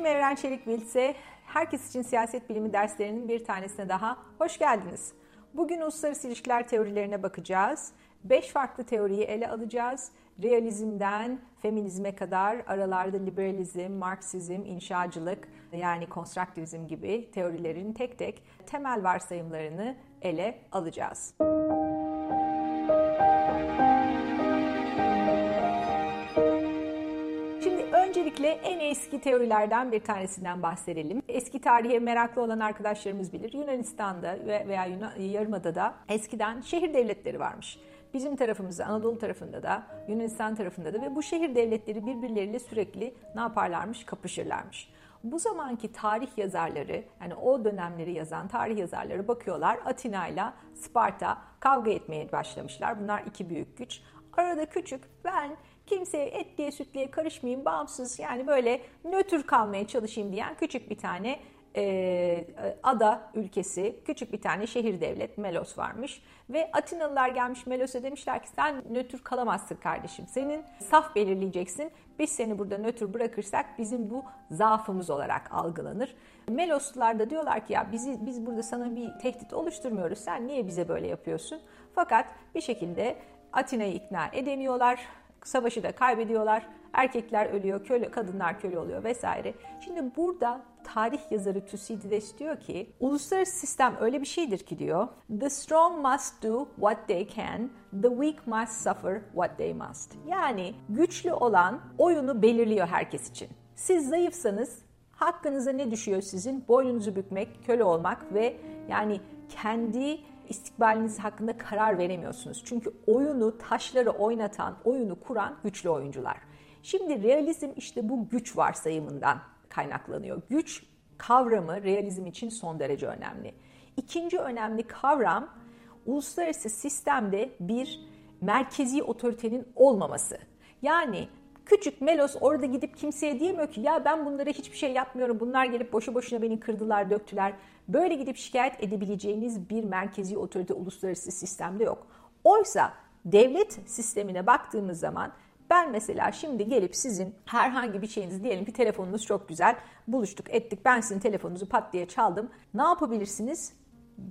İsmim Evren Çelik Bilse. Herkes için siyaset bilimi derslerinin bir tanesine daha hoş geldiniz. Bugün uluslararası ilişkiler teorilerine bakacağız. Beş farklı teoriyi ele alacağız. Realizmden feminizme kadar aralarda liberalizm, marksizm, inşacılık yani konstruktivizm gibi teorilerin tek tek temel varsayımlarını ele alacağız. Öncelikle en eski teorilerden bir tanesinden bahsedelim. Eski tarihe meraklı olan arkadaşlarımız bilir. Yunanistan'da veya Yarımada'da eskiden şehir devletleri varmış. Bizim tarafımızda, Anadolu tarafında da, Yunanistan tarafında da ve bu şehir devletleri birbirleriyle sürekli ne yaparlarmış? Kapışırlarmış. Bu zamanki tarih yazarları, yani o dönemleri yazan tarih yazarları bakıyorlar Atina ile Sparta kavga etmeye başlamışlar. Bunlar iki büyük güç. Arada küçük ben kimseye etliye sütlüye karışmayayım, bağımsız yani böyle nötr kalmaya çalışayım diyen küçük bir tane e, ada ülkesi, küçük bir tane şehir devlet Melos varmış. Ve Atinalılar gelmiş Melos'a demişler ki sen nötr kalamazsın kardeşim. Senin saf belirleyeceksin. Biz seni burada nötr bırakırsak bizim bu zaafımız olarak algılanır. Meloslular da diyorlar ki ya bizi, biz burada sana bir tehdit oluşturmuyoruz. Sen niye bize böyle yapıyorsun? Fakat bir şekilde Atina'yı ikna edemiyorlar. Savaşı da kaybediyorlar. Erkekler ölüyor, köle, kadınlar köle oluyor vesaire. Şimdi burada tarih yazarı Thucydides diyor ki uluslararası sistem öyle bir şeydir ki diyor the strong must do what they can, the weak must suffer what they must. Yani güçlü olan oyunu belirliyor herkes için. Siz zayıfsanız hakkınıza ne düşüyor sizin? Boynunuzu bükmek, köle olmak ve yani kendi istikbaliniz hakkında karar veremiyorsunuz. Çünkü oyunu, taşları oynatan, oyunu kuran güçlü oyuncular. Şimdi realizm işte bu güç varsayımından kaynaklanıyor. Güç kavramı realizm için son derece önemli. İkinci önemli kavram uluslararası sistemde bir merkezi otoritenin olmaması. Yani Küçük Melos orada gidip kimseye diyemiyor ki ya ben bunlara hiçbir şey yapmıyorum. Bunlar gelip boşu boşuna beni kırdılar, döktüler. Böyle gidip şikayet edebileceğiniz bir merkezi otorite uluslararası sistemde yok. Oysa devlet sistemine baktığımız zaman ben mesela şimdi gelip sizin herhangi bir şeyinizi diyelim ki telefonunuz çok güzel buluştuk ettik ben sizin telefonunuzu pat diye çaldım. Ne yapabilirsiniz?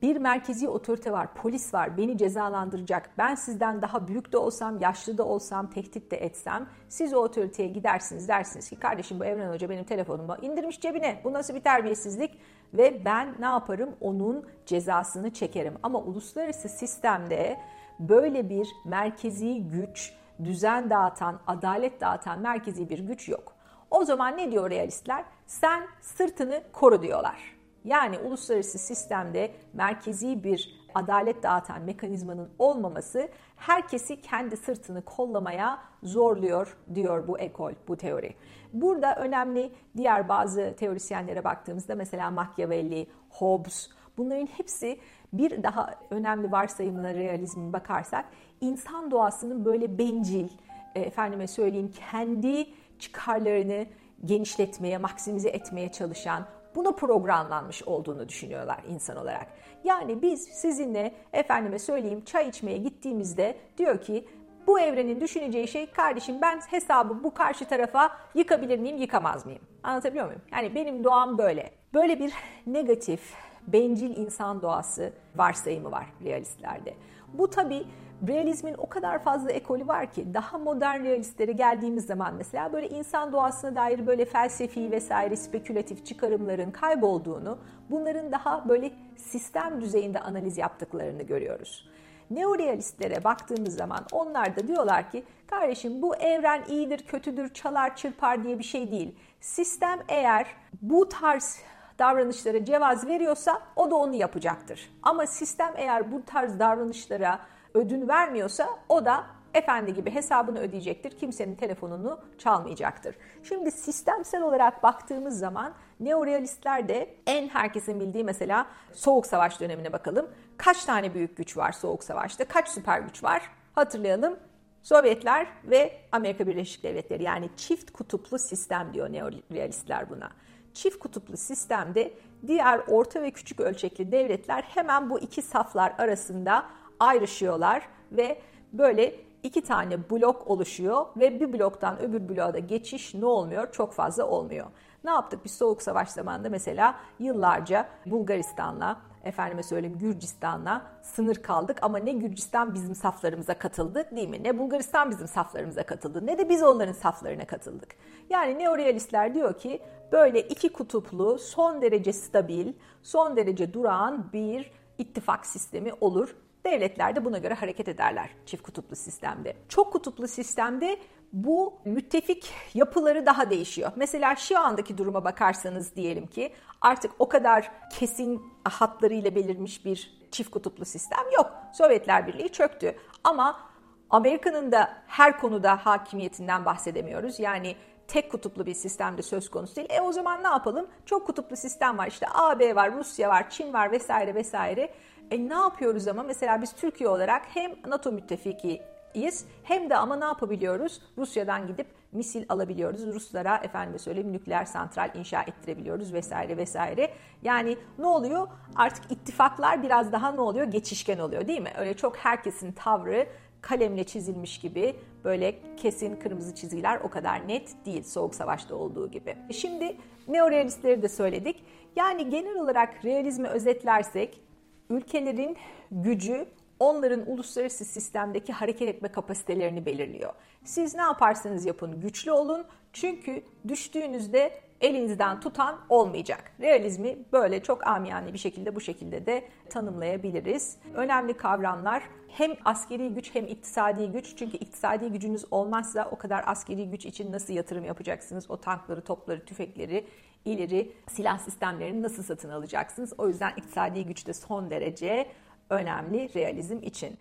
Bir merkezi otorite var, polis var, beni cezalandıracak. Ben sizden daha büyük de olsam, yaşlı da olsam, tehdit de etsem siz o otoriteye gidersiniz dersiniz ki kardeşim bu Evren Hoca benim telefonumu indirmiş cebine. Bu nasıl bir terbiyesizlik? Ve ben ne yaparım? Onun cezasını çekerim. Ama uluslararası sistemde böyle bir merkezi güç, düzen dağıtan, adalet dağıtan merkezi bir güç yok. O zaman ne diyor realistler? Sen sırtını koru diyorlar. Yani uluslararası sistemde merkezi bir adalet dağıtan mekanizmanın olmaması herkesi kendi sırtını kollamaya zorluyor diyor bu ekol, bu teori. Burada önemli diğer bazı teorisyenlere baktığımızda mesela Machiavelli, Hobbes bunların hepsi bir daha önemli varsayımına realizme bakarsak insan doğasının böyle bencil, efendime söyleyeyim kendi çıkarlarını genişletmeye, maksimize etmeye çalışan, buna programlanmış olduğunu düşünüyorlar insan olarak. Yani biz sizinle efendime söyleyeyim çay içmeye gittiğimizde diyor ki bu evrenin düşüneceği şey kardeşim ben hesabı bu karşı tarafa yıkabilir miyim yıkamaz mıyım? Anlatabiliyor muyum? Yani benim doğam böyle. Böyle bir negatif, bencil insan doğası varsayımı var realistlerde. Bu tabii realizmin o kadar fazla ekolü var ki daha modern realistlere geldiğimiz zaman mesela böyle insan doğasına dair böyle felsefi vesaire spekülatif çıkarımların kaybolduğunu, bunların daha böyle sistem düzeyinde analiz yaptıklarını görüyoruz. Neorealistlere baktığımız zaman onlar da diyorlar ki kardeşim bu evren iyidir, kötüdür, çalar, çırpar diye bir şey değil. Sistem eğer bu tarz davranışlara cevaz veriyorsa o da onu yapacaktır. Ama sistem eğer bu tarz davranışlara ödün vermiyorsa o da efendi gibi hesabını ödeyecektir. Kimsenin telefonunu çalmayacaktır. Şimdi sistemsel olarak baktığımız zaman neorealistler de en herkesin bildiği mesela Soğuk Savaş dönemine bakalım. Kaç tane büyük güç var Soğuk Savaş'ta? Kaç süper güç var? Hatırlayalım. Sovyetler ve Amerika Birleşik Devletleri yani çift kutuplu sistem diyor neorealistler buna. Çift kutuplu sistemde diğer orta ve küçük ölçekli devletler hemen bu iki saflar arasında ayrışıyorlar ve böyle iki tane blok oluşuyor ve bir bloktan öbür bloğa da geçiş ne olmuyor? Çok fazla olmuyor. Ne yaptık biz Soğuk Savaş zamanında mesela yıllarca Bulgaristan'la efendime söyleyeyim Gürcistan'la sınır kaldık ama ne Gürcistan bizim saflarımıza katıldı değil mi? Ne Bulgaristan bizim saflarımıza katıldı ne de biz onların saflarına katıldık. Yani neorealistler diyor ki böyle iki kutuplu son derece stabil, son derece durağan bir ittifak sistemi olur. Devletler de buna göre hareket ederler çift kutuplu sistemde. Çok kutuplu sistemde bu müttefik yapıları daha değişiyor. Mesela şu andaki duruma bakarsanız diyelim ki artık o kadar kesin hatlarıyla belirmiş bir çift kutuplu sistem yok. Sovyetler Birliği çöktü ama Amerika'nın da her konuda hakimiyetinden bahsedemiyoruz. Yani tek kutuplu bir sistemde söz konusu değil. E o zaman ne yapalım? Çok kutuplu sistem var. İşte AB var, Rusya var, Çin var vesaire vesaire. E ne yapıyoruz ama mesela biz Türkiye olarak hem NATO müttefiki iyiyiz. Hem de ama ne yapabiliyoruz? Rusya'dan gidip misil alabiliyoruz. Ruslara efendim söyleyeyim nükleer santral inşa ettirebiliyoruz vesaire vesaire. Yani ne oluyor? Artık ittifaklar biraz daha ne oluyor? Geçişken oluyor değil mi? Öyle çok herkesin tavrı kalemle çizilmiş gibi böyle kesin kırmızı çizgiler o kadar net değil Soğuk Savaş'ta olduğu gibi. Şimdi neorealistleri de söyledik. Yani genel olarak realizmi özetlersek ülkelerin gücü onların uluslararası sistemdeki hareket etme kapasitelerini belirliyor. Siz ne yaparsanız yapın güçlü olun çünkü düştüğünüzde elinizden tutan olmayacak. Realizmi böyle çok amiyane bir şekilde bu şekilde de tanımlayabiliriz. Önemli kavramlar hem askeri güç hem iktisadi güç. Çünkü iktisadi gücünüz olmazsa o kadar askeri güç için nasıl yatırım yapacaksınız? O tankları, topları, tüfekleri, ileri silah sistemlerini nasıl satın alacaksınız? O yüzden iktisadi güç de son derece önemli realizm için.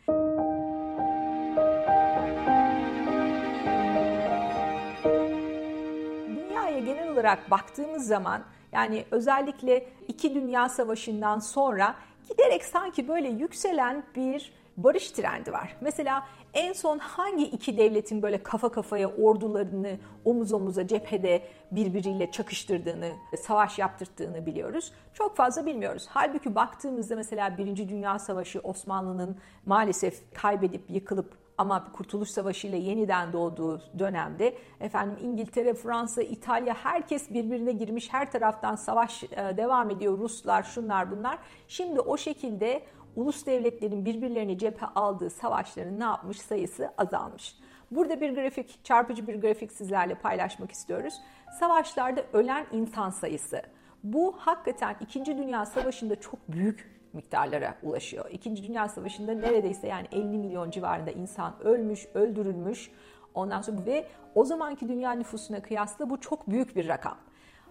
Dünyaya genel olarak baktığımız zaman yani özellikle iki Dünya Savaşı'ndan sonra giderek sanki böyle yükselen bir barış trendi var. Mesela en son hangi iki devletin böyle kafa kafaya ordularını omuz omuza cephede birbiriyle çakıştırdığını, savaş yaptırdığını biliyoruz. Çok fazla bilmiyoruz. Halbuki baktığımızda mesela Birinci Dünya Savaşı Osmanlı'nın maalesef kaybedip yıkılıp ama Kurtuluş Savaşı ile yeniden doğduğu dönemde efendim İngiltere, Fransa, İtalya herkes birbirine girmiş. Her taraftan savaş e, devam ediyor. Ruslar, şunlar bunlar. Şimdi o şekilde ulus devletlerin birbirlerini cephe aldığı savaşların ne yapmış sayısı azalmış. Burada bir grafik, çarpıcı bir grafik sizlerle paylaşmak istiyoruz. Savaşlarda ölen insan sayısı. Bu hakikaten 2. Dünya Savaşı'nda çok büyük miktarlara ulaşıyor. İkinci Dünya Savaşı'nda neredeyse yani 50 milyon civarında insan ölmüş, öldürülmüş. Ondan sonra ve o zamanki dünya nüfusuna kıyasla bu çok büyük bir rakam.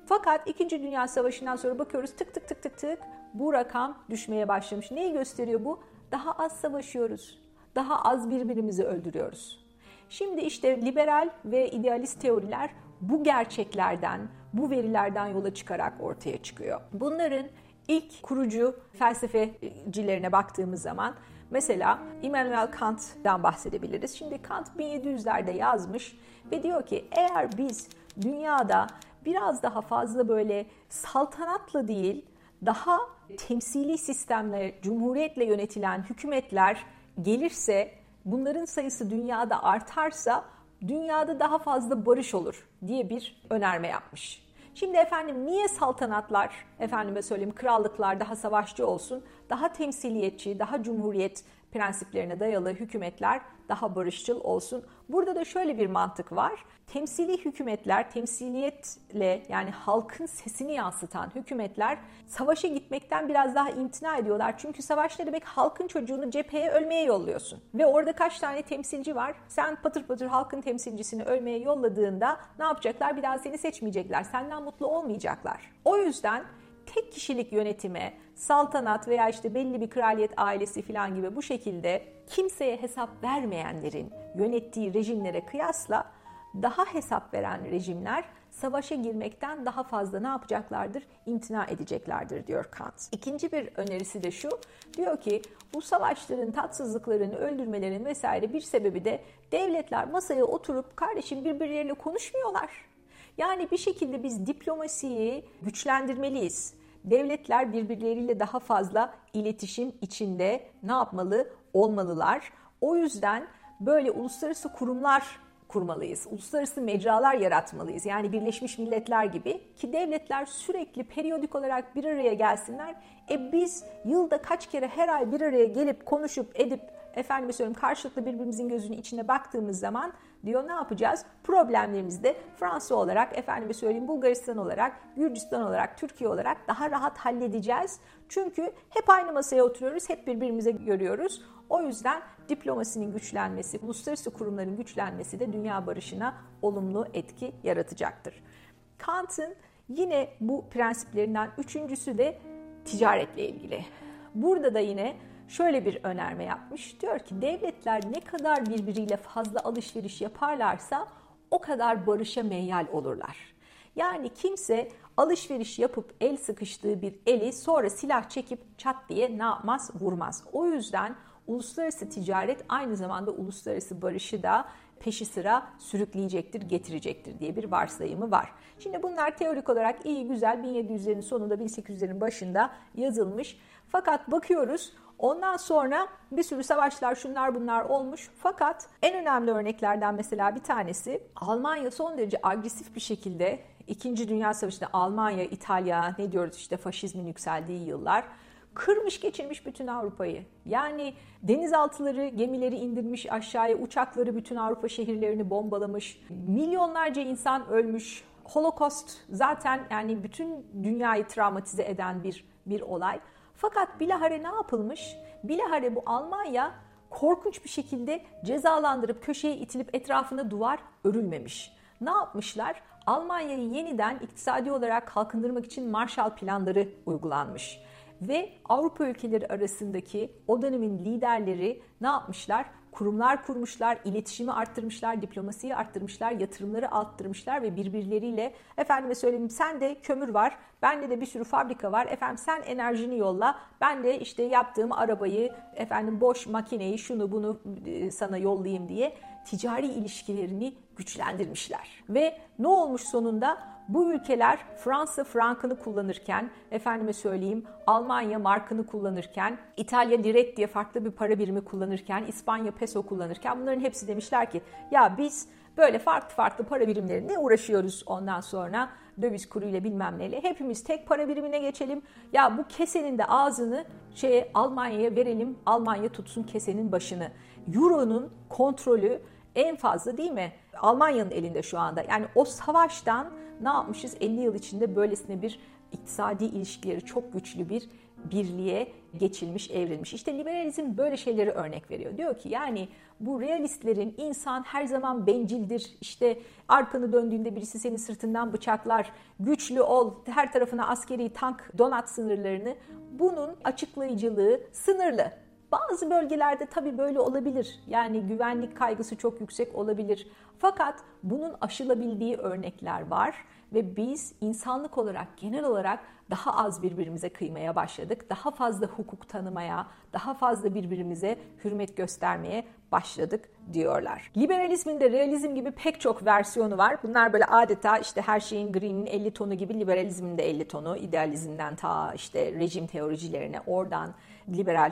Fakat 2. Dünya Savaşı'ndan sonra bakıyoruz tık tık tık tık tık bu rakam düşmeye başlamış. Neyi gösteriyor bu? Daha az savaşıyoruz. Daha az birbirimizi öldürüyoruz. Şimdi işte liberal ve idealist teoriler bu gerçeklerden, bu verilerden yola çıkarak ortaya çıkıyor. Bunların ilk kurucu felsefecilerine baktığımız zaman mesela Immanuel Kant'dan bahsedebiliriz. Şimdi Kant 1700'lerde yazmış ve diyor ki eğer biz dünyada biraz daha fazla böyle saltanatla değil daha temsili sistemle, cumhuriyetle yönetilen hükümetler gelirse, bunların sayısı dünyada artarsa dünyada daha fazla barış olur diye bir önerme yapmış. Şimdi efendim niye saltanatlar, efendime söyleyeyim krallıklar daha savaşçı olsun, daha temsiliyetçi, daha cumhuriyet prensiplerine dayalı hükümetler daha barışçıl olsun. Burada da şöyle bir mantık var. Temsili hükümetler, temsiliyetle yani halkın sesini yansıtan hükümetler savaşa gitmekten biraz daha imtina ediyorlar. Çünkü savaşta demek halkın çocuğunu cepheye ölmeye yolluyorsun. Ve orada kaç tane temsilci var? Sen patır patır halkın temsilcisini ölmeye yolladığında ne yapacaklar? Bir daha seni seçmeyecekler. Senden mutlu olmayacaklar. O yüzden tek kişilik yönetime, saltanat veya işte belli bir kraliyet ailesi falan gibi bu şekilde kimseye hesap vermeyenlerin yönettiği rejimlere kıyasla daha hesap veren rejimler savaşa girmekten daha fazla ne yapacaklardır? İmtina edeceklerdir diyor Kant. İkinci bir önerisi de şu. Diyor ki bu savaşların, tatsızlıkların, öldürmelerin vesaire bir sebebi de devletler masaya oturup kardeşim birbirleriyle konuşmuyorlar. Yani bir şekilde biz diplomasiyi güçlendirmeliyiz. Devletler birbirleriyle daha fazla iletişim içinde ne yapmalı? Olmalılar. O yüzden böyle uluslararası kurumlar kurmalıyız. Uluslararası mecralar yaratmalıyız. Yani Birleşmiş Milletler gibi ki devletler sürekli periyodik olarak bir araya gelsinler. E biz yılda kaç kere her ay bir araya gelip konuşup edip efendim söyleyeyim karşılıklı birbirimizin gözünün içine baktığımız zaman diyor ne yapacağız? Problemlerimizi de Fransa olarak, efendim söyleyeyim Bulgaristan olarak, Gürcistan olarak, Türkiye olarak daha rahat halledeceğiz. Çünkü hep aynı masaya oturuyoruz, hep birbirimize görüyoruz. O yüzden diplomasinin güçlenmesi, uluslararası kurumların güçlenmesi de dünya barışına olumlu etki yaratacaktır. Kant'ın yine bu prensiplerinden üçüncüsü de ticaretle ilgili. Burada da yine şöyle bir önerme yapmış. Diyor ki devletler ne kadar birbiriyle fazla alışveriş yaparlarsa o kadar barışa meyyal olurlar. Yani kimse alışveriş yapıp el sıkıştığı bir eli sonra silah çekip çat diye ne yapmaz vurmaz. O yüzden uluslararası ticaret aynı zamanda uluslararası barışı da peşi sıra sürükleyecektir, getirecektir diye bir varsayımı var. Şimdi bunlar teorik olarak iyi güzel 1700'lerin sonunda 1800'lerin başında yazılmış. Fakat bakıyoruz Ondan sonra bir sürü savaşlar şunlar bunlar olmuş. Fakat en önemli örneklerden mesela bir tanesi Almanya son derece agresif bir şekilde İkinci Dünya Savaşı'nda Almanya, İtalya ne diyoruz işte faşizmin yükseldiği yıllar kırmış geçirmiş bütün Avrupa'yı. Yani denizaltıları, gemileri indirmiş aşağıya, uçakları bütün Avrupa şehirlerini bombalamış. Milyonlarca insan ölmüş. Holocaust zaten yani bütün dünyayı travmatize eden bir bir olay. Fakat bilahare ne yapılmış? Bilahare bu Almanya korkunç bir şekilde cezalandırıp köşeye itilip etrafına duvar örülmemiş. Ne yapmışlar? Almanya'yı yeniden iktisadi olarak kalkındırmak için Marshall planları uygulanmış. Ve Avrupa ülkeleri arasındaki o dönemin liderleri ne yapmışlar? kurumlar kurmuşlar, iletişimi arttırmışlar, diplomasiyi arttırmışlar, yatırımları arttırmışlar ve birbirleriyle efendime söyleyeyim sen de kömür var, bende de bir sürü fabrika var. Efendim sen enerjini yolla, ben de işte yaptığım arabayı, efendim boş makineyi, şunu bunu e, sana yollayayım diye ticari ilişkilerini güçlendirmişler. Ve ne olmuş sonunda? Bu ülkeler Fransa frankını kullanırken, efendime söyleyeyim Almanya markını kullanırken, İtalya liret diye farklı bir para birimi kullanırken, İspanya peso kullanırken bunların hepsi demişler ki ya biz böyle farklı farklı para birimlerine uğraşıyoruz ondan sonra döviz kuruyla bilmem neyle. Hepimiz tek para birimine geçelim. Ya bu kesenin de ağzını şeye Almanya'ya verelim. Almanya tutsun kesenin başını. Euro'nun kontrolü en fazla değil mi? Almanya'nın elinde şu anda. Yani o savaştan ne yapmışız? 50 yıl içinde böylesine bir iktisadi ilişkileri çok güçlü bir birliğe geçilmiş, evrilmiş. İşte liberalizm böyle şeyleri örnek veriyor. Diyor ki yani bu realistlerin insan her zaman bencildir. İşte arkanı döndüğünde birisi seni sırtından bıçaklar. Güçlü ol, her tarafına askeri tank donat sınırlarını. Bunun açıklayıcılığı sınırlı. Bazı bölgelerde tabii böyle olabilir. Yani güvenlik kaygısı çok yüksek olabilir. Fakat bunun aşılabildiği örnekler var ve biz insanlık olarak genel olarak daha az birbirimize kıymaya başladık. Daha fazla hukuk tanımaya, daha fazla birbirimize hürmet göstermeye başladık diyorlar. Liberalizmin de realizm gibi pek çok versiyonu var. Bunlar böyle adeta işte her şeyin green'in 50 tonu gibi liberalizmin de 50 tonu. idealizmden ta işte rejim teoricilerine oradan liberal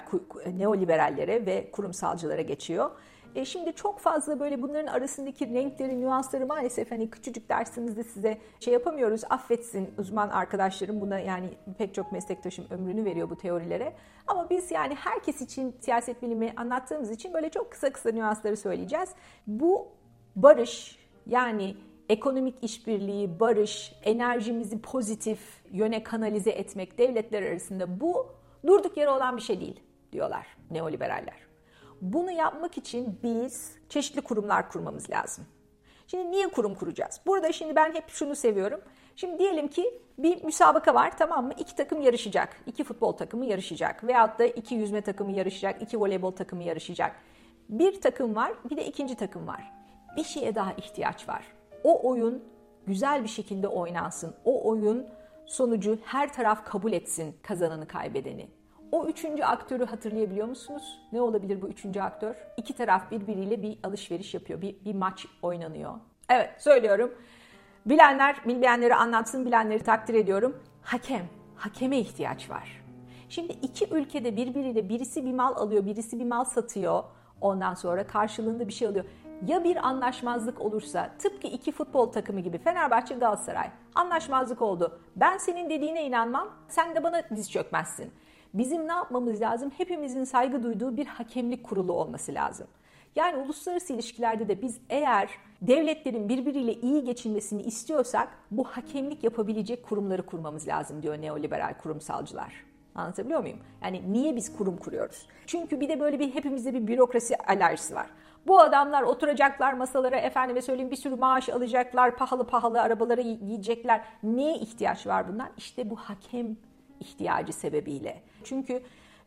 neoliberallere ve kurumsalcılara geçiyor. E şimdi çok fazla böyle bunların arasındaki renkleri, nüansları maalesef hani küçücük dersimizde size şey yapamıyoruz. Affetsin uzman arkadaşlarım buna yani pek çok meslektaşım ömrünü veriyor bu teorilere. Ama biz yani herkes için siyaset bilimi anlattığımız için böyle çok kısa kısa nüansları söyleyeceğiz. Bu barış yani ekonomik işbirliği, barış, enerjimizi pozitif yöne kanalize etmek devletler arasında bu durduk yere olan bir şey değil diyorlar neoliberaller. Bunu yapmak için biz çeşitli kurumlar kurmamız lazım. Şimdi niye kurum kuracağız? Burada şimdi ben hep şunu seviyorum. Şimdi diyelim ki bir müsabaka var tamam mı? İki takım yarışacak. İki futbol takımı yarışacak. Veyahut da iki yüzme takımı yarışacak. iki voleybol takımı yarışacak. Bir takım var bir de ikinci takım var. Bir şeye daha ihtiyaç var. O oyun güzel bir şekilde oynansın. O oyun sonucu her taraf kabul etsin kazananı kaybedeni. O üçüncü aktörü hatırlayabiliyor musunuz? Ne olabilir bu üçüncü aktör? İki taraf birbiriyle bir alışveriş yapıyor, bir, bir maç oynanıyor. Evet söylüyorum. Bilenler, bilmeyenleri anlatsın, bilenleri takdir ediyorum. Hakem, hakeme ihtiyaç var. Şimdi iki ülkede birbiriyle birisi bir mal alıyor, birisi bir mal satıyor. Ondan sonra karşılığında bir şey oluyor. Ya bir anlaşmazlık olursa tıpkı iki futbol takımı gibi Fenerbahçe Galatasaray anlaşmazlık oldu. Ben senin dediğine inanmam sen de bana diz çökmezsin. Bizim ne yapmamız lazım? Hepimizin saygı duyduğu bir hakemlik kurulu olması lazım. Yani uluslararası ilişkilerde de biz eğer devletlerin birbiriyle iyi geçinmesini istiyorsak bu hakemlik yapabilecek kurumları kurmamız lazım diyor neoliberal kurumsalcılar. Anlatabiliyor muyum? Yani niye biz kurum kuruyoruz? Çünkü bir de böyle bir hepimizde bir bürokrasi alerjisi var. Bu adamlar oturacaklar masalara efendime söyleyeyim bir sürü maaş alacaklar, pahalı pahalı arabaları yiyecekler. Neye ihtiyaç var bundan? İşte bu hakem ihtiyacı sebebiyle. Çünkü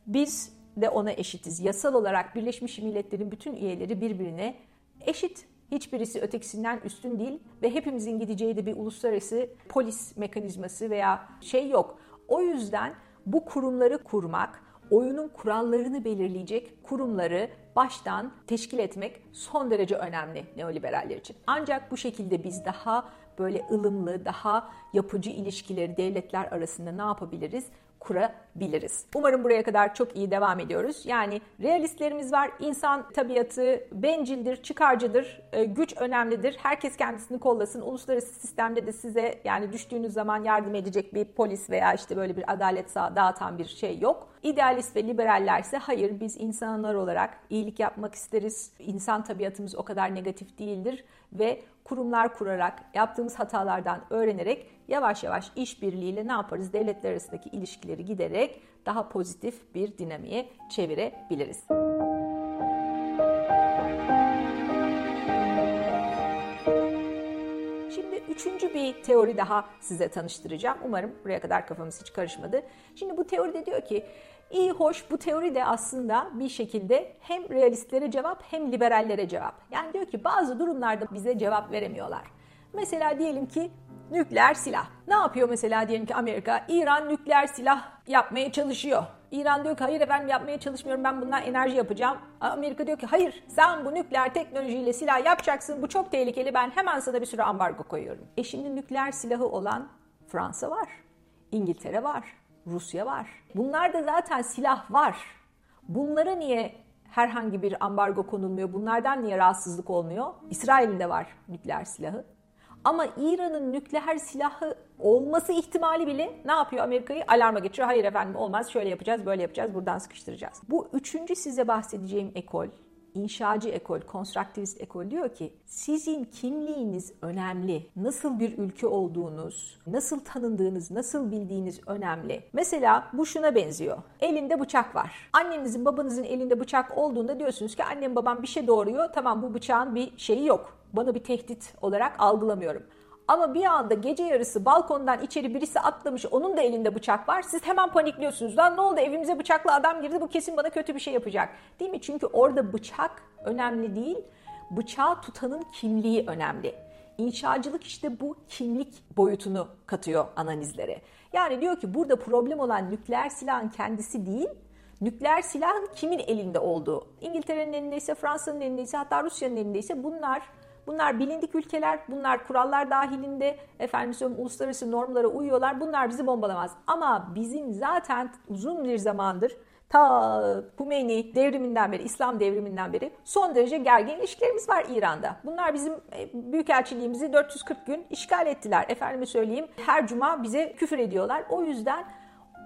biz de ona eşitiz. Yasal olarak Birleşmiş Milletler'in bütün üyeleri birbirine eşit. Hiçbirisi ötekisinden üstün değil ve hepimizin gideceği de bir uluslararası polis mekanizması veya şey yok. O yüzden bu kurumları kurmak, oyunun kurallarını belirleyecek kurumları baştan teşkil etmek son derece önemli neoliberaller için. Ancak bu şekilde biz daha böyle ılımlı, daha yapıcı ilişkileri devletler arasında ne yapabiliriz? Kurabiliriz. Umarım buraya kadar çok iyi devam ediyoruz. Yani realistlerimiz var. İnsan tabiatı bencildir, çıkarcıdır, e, güç önemlidir. Herkes kendisini kollasın. Uluslararası sistemde de size yani düştüğünüz zaman yardım edecek bir polis veya işte böyle bir adalet dağıtan bir şey yok. İdealist ve liberallerse hayır biz insanlar olarak iyilik yapmak isteriz. İnsan tabiatımız o kadar negatif değildir ve kurumlar kurarak yaptığımız hatalardan öğrenerek yavaş yavaş işbirliğiyle ne yaparız? Devletler arasındaki ilişkileri giderek daha pozitif bir dinamiğe çevirebiliriz. Şimdi üçüncü bir teori daha size tanıştıracağım. Umarım buraya kadar kafamız hiç karışmadı. Şimdi bu teoride diyor ki İyi hoş bu teori de aslında bir şekilde hem realistlere cevap hem liberallere cevap. Yani diyor ki bazı durumlarda bize cevap veremiyorlar. Mesela diyelim ki nükleer silah. Ne yapıyor mesela diyelim ki Amerika? İran nükleer silah yapmaya çalışıyor. İran diyor ki hayır efendim yapmaya çalışmıyorum ben bundan enerji yapacağım. Amerika diyor ki hayır sen bu nükleer teknolojiyle silah yapacaksın bu çok tehlikeli ben hemen sana bir sürü ambargo koyuyorum. E şimdi nükleer silahı olan Fransa var, İngiltere var, Rusya var. Bunlarda zaten silah var. Bunlara niye herhangi bir ambargo konulmuyor? Bunlardan niye rahatsızlık olmuyor? İsrail'in de var nükleer silahı. Ama İran'ın nükleer silahı olması ihtimali bile ne yapıyor Amerika'yı? Alarma geçiriyor. Hayır efendim olmaz şöyle yapacağız böyle yapacağız buradan sıkıştıracağız. Bu üçüncü size bahsedeceğim ekol inşacı ekol, konstruktivist ekol diyor ki sizin kimliğiniz önemli. Nasıl bir ülke olduğunuz, nasıl tanındığınız, nasıl bildiğiniz önemli. Mesela bu şuna benziyor. Elinde bıçak var. Annenizin babanızın elinde bıçak olduğunda diyorsunuz ki annem babam bir şey doğuruyor. Tamam bu bıçağın bir şeyi yok. Bana bir tehdit olarak algılamıyorum. Ama bir anda gece yarısı balkondan içeri birisi atlamış onun da elinde bıçak var. Siz hemen panikliyorsunuz. Lan ne oldu evimize bıçaklı adam girdi bu kesin bana kötü bir şey yapacak. Değil mi? Çünkü orada bıçak önemli değil. Bıçağı tutanın kimliği önemli. İnşacılık işte bu kimlik boyutunu katıyor analizlere. Yani diyor ki burada problem olan nükleer silahın kendisi değil, nükleer silahın kimin elinde olduğu. İngiltere'nin elindeyse, Fransa'nın elindeyse, hatta Rusya'nın elindeyse bunlar Bunlar bilindik ülkeler, bunlar kurallar dahilinde efendim söyleyeyim uluslararası normlara uyuyorlar. Bunlar bizi bombalamaz. Ama bizim zaten uzun bir zamandır ta Hümeyni devriminden beri, İslam devriminden beri son derece gergin ilişkilerimiz var İran'da. Bunlar bizim e, büyükelçiliğimizi 440 gün işgal ettiler. Efendime söyleyeyim her cuma bize küfür ediyorlar. O yüzden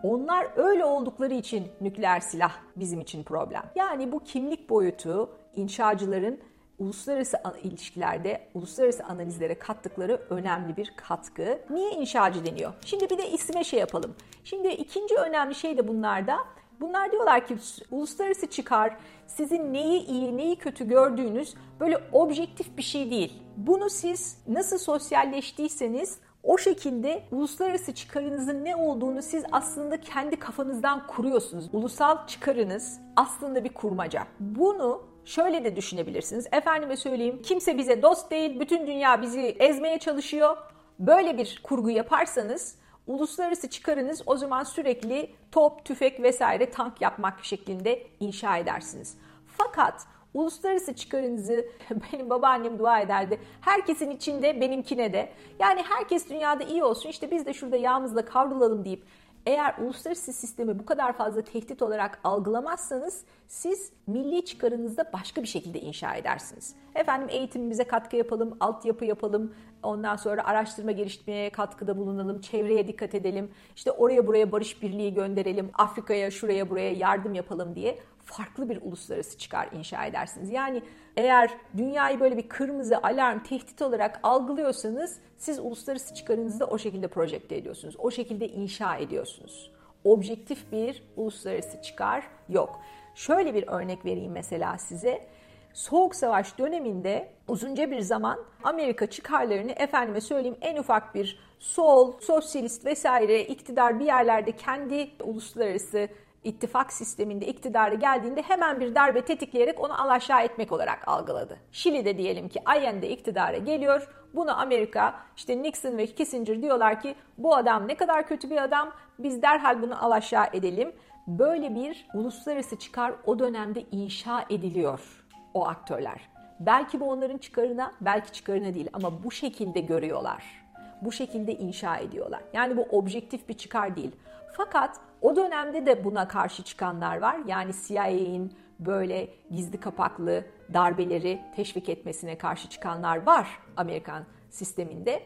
onlar öyle oldukları için nükleer silah bizim için problem. Yani bu kimlik boyutu inşacıların uluslararası ilişkilerde uluslararası analizlere kattıkları önemli bir katkı. Niye inşacı deniyor? Şimdi bir de isme şey yapalım. Şimdi ikinci önemli şey de bunlarda Bunlar diyorlar ki uluslararası çıkar sizin neyi iyi neyi kötü gördüğünüz böyle objektif bir şey değil. Bunu siz nasıl sosyalleştiyseniz o şekilde uluslararası çıkarınızın ne olduğunu siz aslında kendi kafanızdan kuruyorsunuz. Ulusal çıkarınız aslında bir kurmaca. Bunu Şöyle de düşünebilirsiniz. Efendime söyleyeyim kimse bize dost değil, bütün dünya bizi ezmeye çalışıyor. Böyle bir kurgu yaparsanız uluslararası çıkarınız o zaman sürekli top, tüfek vesaire tank yapmak şeklinde inşa edersiniz. Fakat uluslararası çıkarınızı benim babaannem dua ederdi. Herkesin içinde benimkine de. Yani herkes dünyada iyi olsun işte biz de şurada yağımızla kavrulalım deyip Eğer uluslararası sistemi bu kadar fazla tehdit olarak algılamazsanız siz milli çıkarınızda başka bir şekilde inşa edersiniz. Efendim eğitimimize katkı yapalım, altyapı yapalım, ondan sonra araştırma geliştirmeye katkıda bulunalım, çevreye dikkat edelim, işte oraya buraya barış birliği gönderelim, Afrika'ya şuraya buraya yardım yapalım diye farklı bir uluslararası çıkar inşa edersiniz. Yani eğer dünyayı böyle bir kırmızı alarm, tehdit olarak algılıyorsanız siz uluslararası çıkarınızı da o şekilde projekte ediyorsunuz. O şekilde inşa ediyorsunuz. Objektif bir uluslararası çıkar yok. Şöyle bir örnek vereyim mesela size. Soğuk Savaş döneminde uzunca bir zaman Amerika çıkarlarını efendime söyleyeyim en ufak bir sol, sosyalist vesaire iktidar bir yerlerde kendi uluslararası ittifak sisteminde iktidara geldiğinde hemen bir darbe tetikleyerek onu alaşağı etmek olarak algıladı. Şili'de diyelim ki Allende iktidara geliyor. Bunu Amerika işte Nixon ve Kissinger diyorlar ki bu adam ne kadar kötü bir adam biz derhal bunu alaşağı edelim. Böyle bir uluslararası çıkar o dönemde inşa ediliyor o aktörler. Belki bu onların çıkarına, belki çıkarına değil ama bu şekilde görüyorlar. Bu şekilde inşa ediyorlar. Yani bu objektif bir çıkar değil. Fakat o dönemde de buna karşı çıkanlar var. Yani CIA'in böyle gizli kapaklı darbeleri teşvik etmesine karşı çıkanlar var Amerikan sisteminde.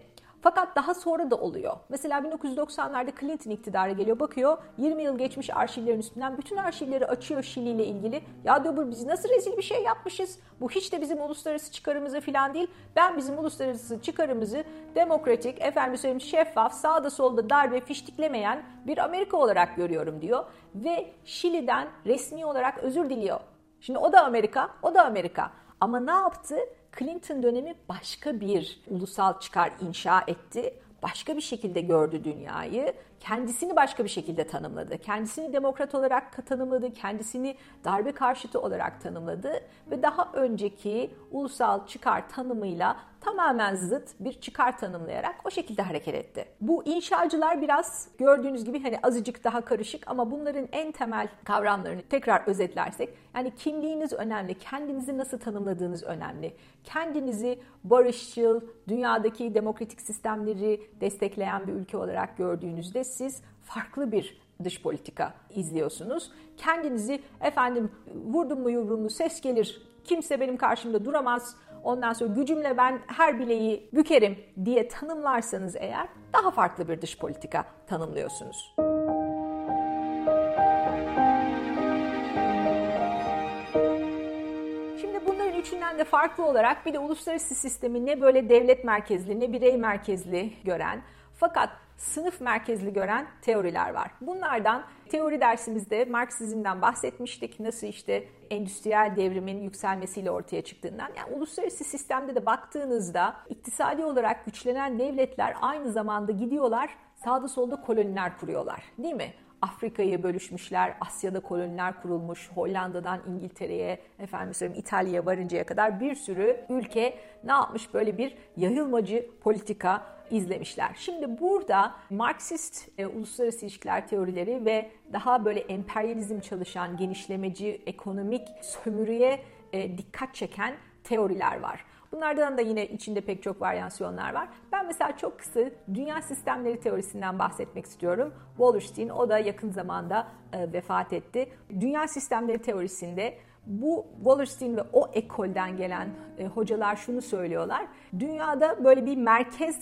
Fakat daha sonra da oluyor. Mesela 1990'larda Clinton iktidara geliyor, bakıyor 20 yıl geçmiş arşivlerin üstünden bütün arşivleri açıyor Şili ile ilgili. Ya diyor biz nasıl rezil bir şey yapmışız? Bu hiç de bizim uluslararası çıkarımıza falan değil. Ben bizim uluslararası çıkarımızı demokratik, efendim söyleyeyim şeffaf, sağda solda darbe fiştiklemeyen bir Amerika olarak görüyorum diyor. Ve Şili'den resmi olarak özür diliyor. Şimdi o da Amerika, o da Amerika. Ama ne yaptı? Clinton dönemi başka bir ulusal çıkar inşa etti. Başka bir şekilde gördü dünyayı. Kendisini başka bir şekilde tanımladı. Kendisini demokrat olarak tanımladı. Kendisini darbe karşıtı olarak tanımladı. Ve daha önceki ulusal çıkar tanımıyla tamamen zıt bir çıkar tanımlayarak o şekilde hareket etti. Bu inşacılar biraz gördüğünüz gibi hani azıcık daha karışık ama bunların en temel kavramlarını tekrar özetlersek yani kimliğiniz önemli, kendinizi nasıl tanımladığınız önemli. Kendinizi barışçıl, dünyadaki demokratik sistemleri destekleyen bir ülke olarak gördüğünüzde siz farklı bir dış politika izliyorsunuz. Kendinizi efendim vurdum mu yumruğum mu ses gelir kimse benim karşımda duramaz ondan sonra gücümle ben her bileği bükerim diye tanımlarsanız eğer daha farklı bir dış politika tanımlıyorsunuz. Üçünden de farklı olarak bir de uluslararası sistemi ne böyle devlet merkezli ne birey merkezli gören fakat sınıf merkezli gören teoriler var. Bunlardan teori dersimizde Marksizm'den bahsetmiştik. Nasıl işte endüstriyel devrimin yükselmesiyle ortaya çıktığından. Yani uluslararası sistemde de baktığınızda iktisadi olarak güçlenen devletler aynı zamanda gidiyorlar sağda solda koloniler kuruyorlar. Değil mi? Afrika'yı bölüşmüşler, Asya'da koloniler kurulmuş, Hollanda'dan İngiltere'ye, efendim söyleyeyim İtalya'ya varıncaya kadar bir sürü ülke ne yapmış böyle bir yayılmacı politika izlemişler. Şimdi burada Marksist e, uluslararası ilişkiler teorileri ve daha böyle emperyalizm çalışan genişlemeci ekonomik sömürüye e, dikkat çeken teoriler var. Bunlardan da yine içinde pek çok varyasyonlar var. Ben mesela çok kısa dünya sistemleri teorisinden bahsetmek istiyorum. Wallerstein o da yakın zamanda e, vefat etti. Dünya sistemleri teorisinde bu Wallerstein ve o ekolden gelen e, hocalar şunu söylüyorlar. Dünyada böyle bir merkez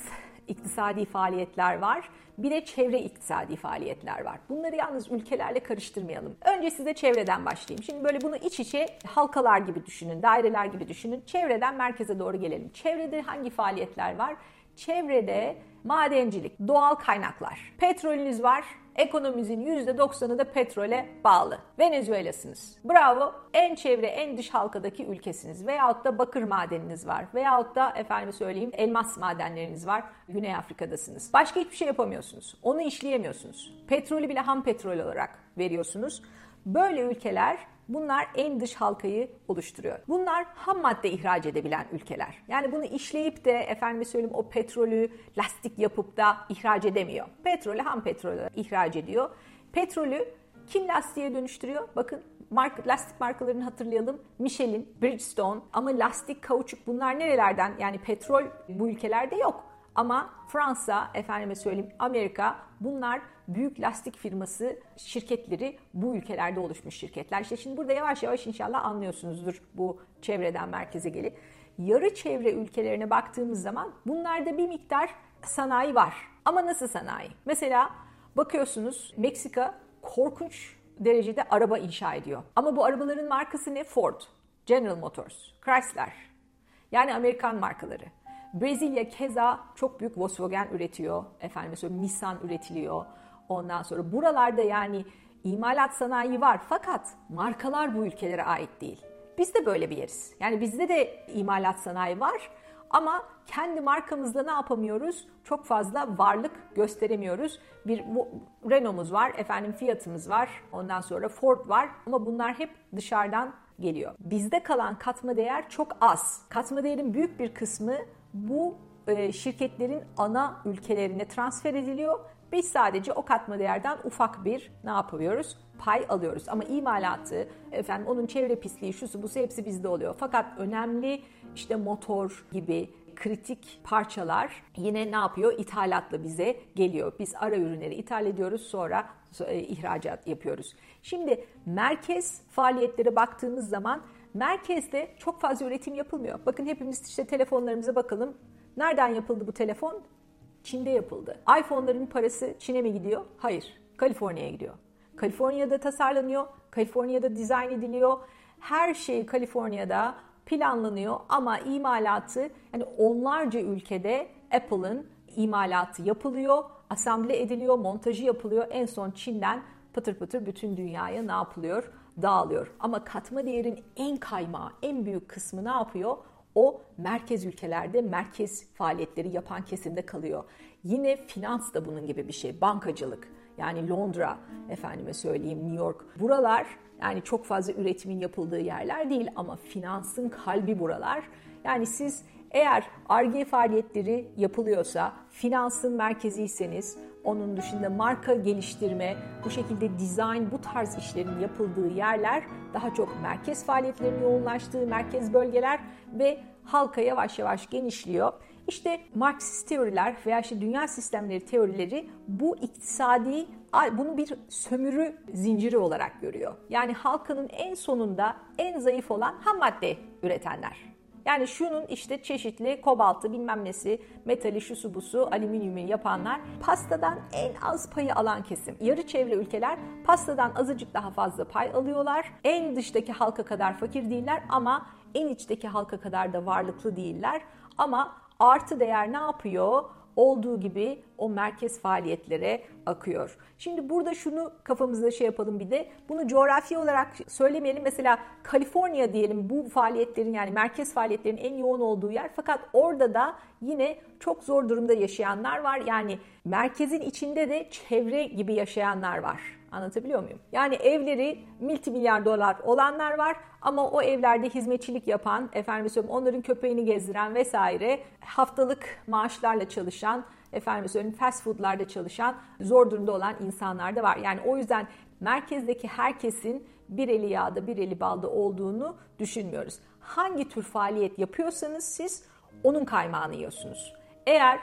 iktisadi faaliyetler var. Bir de çevre iktisadi faaliyetler var. Bunları yalnız ülkelerle karıştırmayalım. Önce size çevreden başlayayım. Şimdi böyle bunu iç içe halkalar gibi düşünün, daireler gibi düşünün. Çevreden merkeze doğru gelelim. Çevrede hangi faaliyetler var? Çevrede madencilik, doğal kaynaklar. Petrolünüz var, Ekonomimizin %90'ı da petrole bağlı. Venezuela'sınız. Bravo. En çevre, en dış halkadaki ülkesiniz. Veyahut da bakır madeniniz var. Veyahut da efendim söyleyeyim elmas madenleriniz var. Güney Afrika'dasınız. Başka hiçbir şey yapamıyorsunuz. Onu işleyemiyorsunuz. Petrolü bile ham petrol olarak veriyorsunuz. Böyle ülkeler Bunlar en dış halkayı oluşturuyor. Bunlar ham madde ihraç edebilen ülkeler. Yani bunu işleyip de efendim söyleyeyim o petrolü lastik yapıp da ihraç edemiyor. Petrolü ham petrolü ihraç ediyor. Petrolü kim lastiğe dönüştürüyor? Bakın mark, lastik markalarını hatırlayalım. Michelin, Bridgestone ama lastik, kauçuk bunlar nerelerden? Yani petrol bu ülkelerde yok. Ama Fransa, efendime söyleyeyim Amerika bunlar büyük lastik firması şirketleri bu ülkelerde oluşmuş şirketler. İşte şimdi burada yavaş yavaş inşallah anlıyorsunuzdur bu çevreden merkeze gelip. Yarı çevre ülkelerine baktığımız zaman bunlarda bir miktar sanayi var. Ama nasıl sanayi? Mesela bakıyorsunuz Meksika korkunç derecede araba inşa ediyor. Ama bu arabaların markası ne? Ford, General Motors, Chrysler. Yani Amerikan markaları. Brezilya keza çok büyük Volkswagen üretiyor. Efendim mesela Nissan üretiliyor. Ondan sonra buralarda yani imalat sanayi var fakat markalar bu ülkelere ait değil. Biz de böyle bir yeriz. Yani bizde de imalat sanayi var ama kendi markamızla ne yapamıyoruz? Çok fazla varlık gösteremiyoruz. Bir Renault'umuz var, efendim Fiat'ımız var, ondan sonra Ford var ama bunlar hep dışarıdan geliyor. Bizde kalan katma değer çok az. Katma değerin büyük bir kısmı bu şirketlerin ana ülkelerine transfer ediliyor. Biz sadece o katma değerden ufak bir ne yapıyoruz? Pay alıyoruz. Ama imalatı, efendim onun çevre pisliği, şusu busu hepsi bizde oluyor. Fakat önemli işte motor gibi kritik parçalar yine ne yapıyor? İthalatla bize geliyor. Biz ara ürünleri ithal ediyoruz sonra e, ihracat yapıyoruz. Şimdi merkez faaliyetlere baktığımız zaman merkezde çok fazla üretim yapılmıyor. Bakın hepimiz işte telefonlarımıza bakalım. Nereden yapıldı bu telefon? Çin'de yapıldı. iPhone'ların parası Çin'e mi gidiyor? Hayır. Kaliforniya'ya gidiyor. Kaliforniya'da tasarlanıyor, Kaliforniya'da dizayn ediliyor. Her şey Kaliforniya'da planlanıyor ama imalatı yani onlarca ülkede Apple'ın imalatı yapılıyor, asamble ediliyor, montajı yapılıyor. En son Çin'den pıtır pıtır bütün dünyaya ne yapılıyor? Dağılıyor. Ama katma değerin en kaymağı, en büyük kısmı ne yapıyor? O merkez ülkelerde merkez faaliyetleri yapan kesimde kalıyor. Yine finans da bunun gibi bir şey. Bankacılık. Yani Londra, efendime söyleyeyim New York. Buralar yani çok fazla üretimin yapıldığı yerler değil ama finansın kalbi buralar. Yani siz eğer ARGE faaliyetleri yapılıyorsa, finansın merkeziyseniz, onun dışında marka geliştirme, bu şekilde dizayn, bu tarz işlerin yapıldığı yerler daha çok merkez faaliyetlerinin yoğunlaştığı merkez bölgeler ve halka yavaş yavaş genişliyor. İşte Marksist teoriler veya işte dünya sistemleri teorileri bu iktisadi bunu bir sömürü zinciri olarak görüyor. Yani halkının en sonunda en zayıf olan ham madde üretenler. Yani şunun işte çeşitli kobaltı bilmem nesi, metali şusu busu, alüminyumu yapanlar pastadan en az payı alan kesim. Yarı çevre ülkeler pastadan azıcık daha fazla pay alıyorlar. En dıştaki halka kadar fakir değiller ama en içteki halka kadar da varlıklı değiller. Ama artı değer ne yapıyor? Olduğu gibi o merkez faaliyetlere akıyor. Şimdi burada şunu kafamızda şey yapalım bir de bunu coğrafi olarak söylemeyelim. Mesela Kaliforniya diyelim bu faaliyetlerin yani merkez faaliyetlerin en yoğun olduğu yer fakat orada da yine çok zor durumda yaşayanlar var. Yani merkezin içinde de çevre gibi yaşayanlar var. Anlatabiliyor muyum? Yani evleri multi milyar dolar olanlar var ama o evlerde hizmetçilik yapan, efendim söyleyeyim onların köpeğini gezdiren vesaire haftalık maaşlarla çalışan, efendim söyleyeyim fast foodlarda çalışan, zor durumda olan insanlar da var. Yani o yüzden merkezdeki herkesin bir eli yağda bir eli balda olduğunu düşünmüyoruz. Hangi tür faaliyet yapıyorsanız siz onun kaymağını yiyorsunuz. Eğer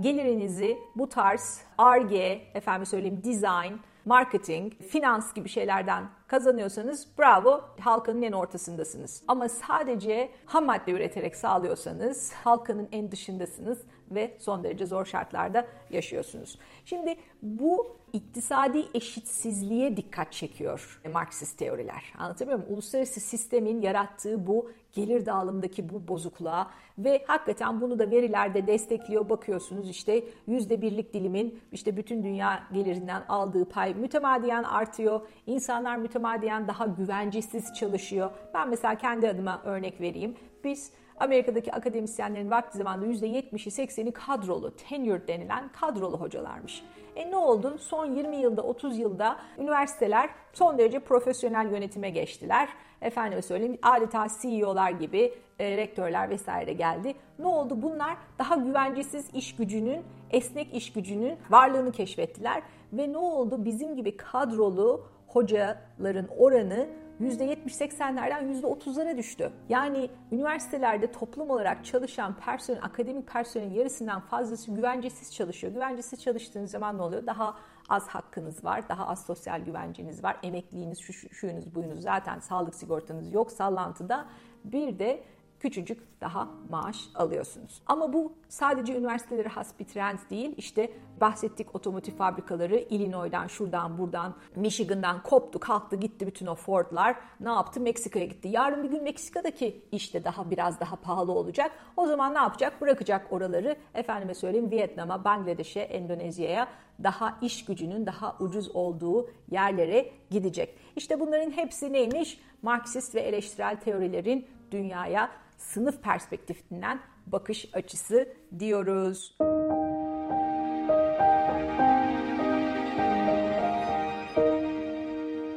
gelirinizi bu tarz R&G, efendim söyleyeyim design, marketing, finans gibi şeylerden kazanıyorsanız bravo halkanın en ortasındasınız. Ama sadece ham madde üreterek sağlıyorsanız halkanın en dışındasınız ve son derece zor şartlarda yaşıyorsunuz. Şimdi bu iktisadi eşitsizliğe dikkat çekiyor Marksist teoriler. Anlatabiliyor muyum? Uluslararası sistemin yarattığı bu gelir dağılımındaki bu bozukluğa ve hakikaten bunu da verilerde destekliyor. Bakıyorsunuz işte yüzde birlik dilimin işte bütün dünya gelirinden aldığı pay mütemadiyen artıyor. İnsanlar mütemadiyen daha güvencesiz çalışıyor. Ben mesela kendi adıma örnek vereyim. Biz Amerika'daki akademisyenlerin vakti zamanında %70'i 80'i kadrolu, tenured denilen kadrolu hocalarmış. E ne oldu? Son 20 yılda, 30 yılda üniversiteler son derece profesyonel yönetime geçtiler. Efendime söyleyeyim adeta CEO'lar gibi e, rektörler vesaire geldi. Ne oldu? Bunlar daha güvencesiz iş gücünün, esnek iş gücünün varlığını keşfettiler. Ve ne oldu? Bizim gibi kadrolu hocaların oranı %70-80'lerden %30'lara düştü. Yani üniversitelerde toplum olarak çalışan personel, akademik personelin yarısından fazlası güvencesiz çalışıyor. Güvencesiz çalıştığınız zaman ne oluyor? Daha az hakkınız var, daha az sosyal güvenceniz var, emekliliğiniz, şu, şu, şuyunuz, buyunuz zaten sağlık sigortanız yok sallantıda. Bir de küçücük daha maaş alıyorsunuz. Ama bu sadece üniversitelere has bir trend değil. İşte bahsettik otomotiv fabrikaları Illinois'dan, şuradan, buradan, Michigan'dan koptu, kalktı, gitti bütün o Ford'lar. Ne yaptı? Meksika'ya gitti. Yarın bir gün Meksika'daki işte daha biraz daha pahalı olacak. O zaman ne yapacak? Bırakacak oraları. Efendime söyleyeyim Vietnam'a, Bangladeş'e, Endonezya'ya daha iş gücünün daha ucuz olduğu yerlere gidecek. İşte bunların hepsi neymiş? Marksist ve eleştirel teorilerin dünyaya sınıf perspektifinden bakış açısı diyoruz.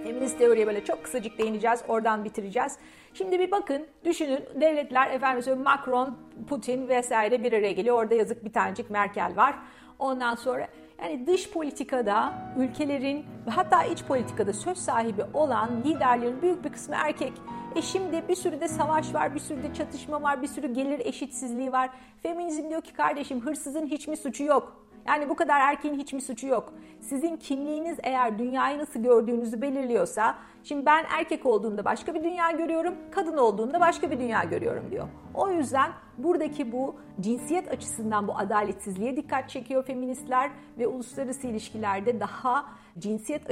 Feminist teoriye böyle çok kısacık değineceğiz, oradan bitireceğiz. Şimdi bir bakın, düşünün devletler, efendim Macron, Putin vesaire bir araya geliyor. Orada yazık bir tanecik Merkel var. Ondan sonra yani dış politikada ülkelerin ve hatta iç politikada söz sahibi olan liderlerin büyük bir kısmı erkek. E şimdi bir sürü de savaş var, bir sürü de çatışma var, bir sürü gelir eşitsizliği var. Feminizm diyor ki kardeşim hırsızın hiç mi suçu yok? Yani bu kadar erkeğin hiç mi suçu yok? Sizin kimliğiniz eğer dünyayı nasıl gördüğünüzü belirliyorsa, şimdi ben erkek olduğumda başka bir dünya görüyorum, kadın olduğumda başka bir dünya görüyorum diyor. O yüzden buradaki bu cinsiyet açısından bu adaletsizliğe dikkat çekiyor feministler ve uluslararası ilişkilerde daha cinsiyet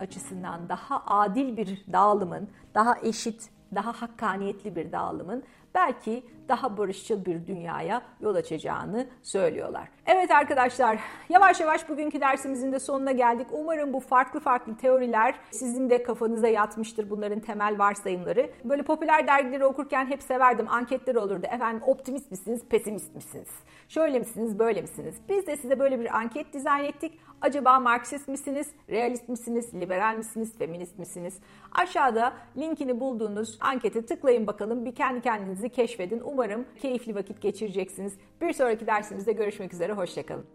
açısından daha adil bir dağılımın, daha eşit, daha hakkaniyetli bir dağılımın belki daha barışçıl bir dünyaya yol açacağını söylüyorlar. Evet arkadaşlar yavaş yavaş bugünkü dersimizin de sonuna geldik. Umarım bu farklı farklı teoriler sizin de kafanıza yatmıştır bunların temel varsayımları. Böyle popüler dergileri okurken hep severdim. Anketler olurdu. Efendim optimist misiniz, pesimist misiniz? Şöyle misiniz, böyle misiniz? Biz de size böyle bir anket dizayn ettik. Acaba Marksist misiniz, realist misiniz, liberal misiniz, feminist misiniz? Aşağıda linkini bulduğunuz ankete tıklayın bakalım. Bir kendi kendinizi keşfedin. Umarım keyifli vakit geçireceksiniz. Bir sonraki dersimizde görüşmek üzere. Hoşçakalın.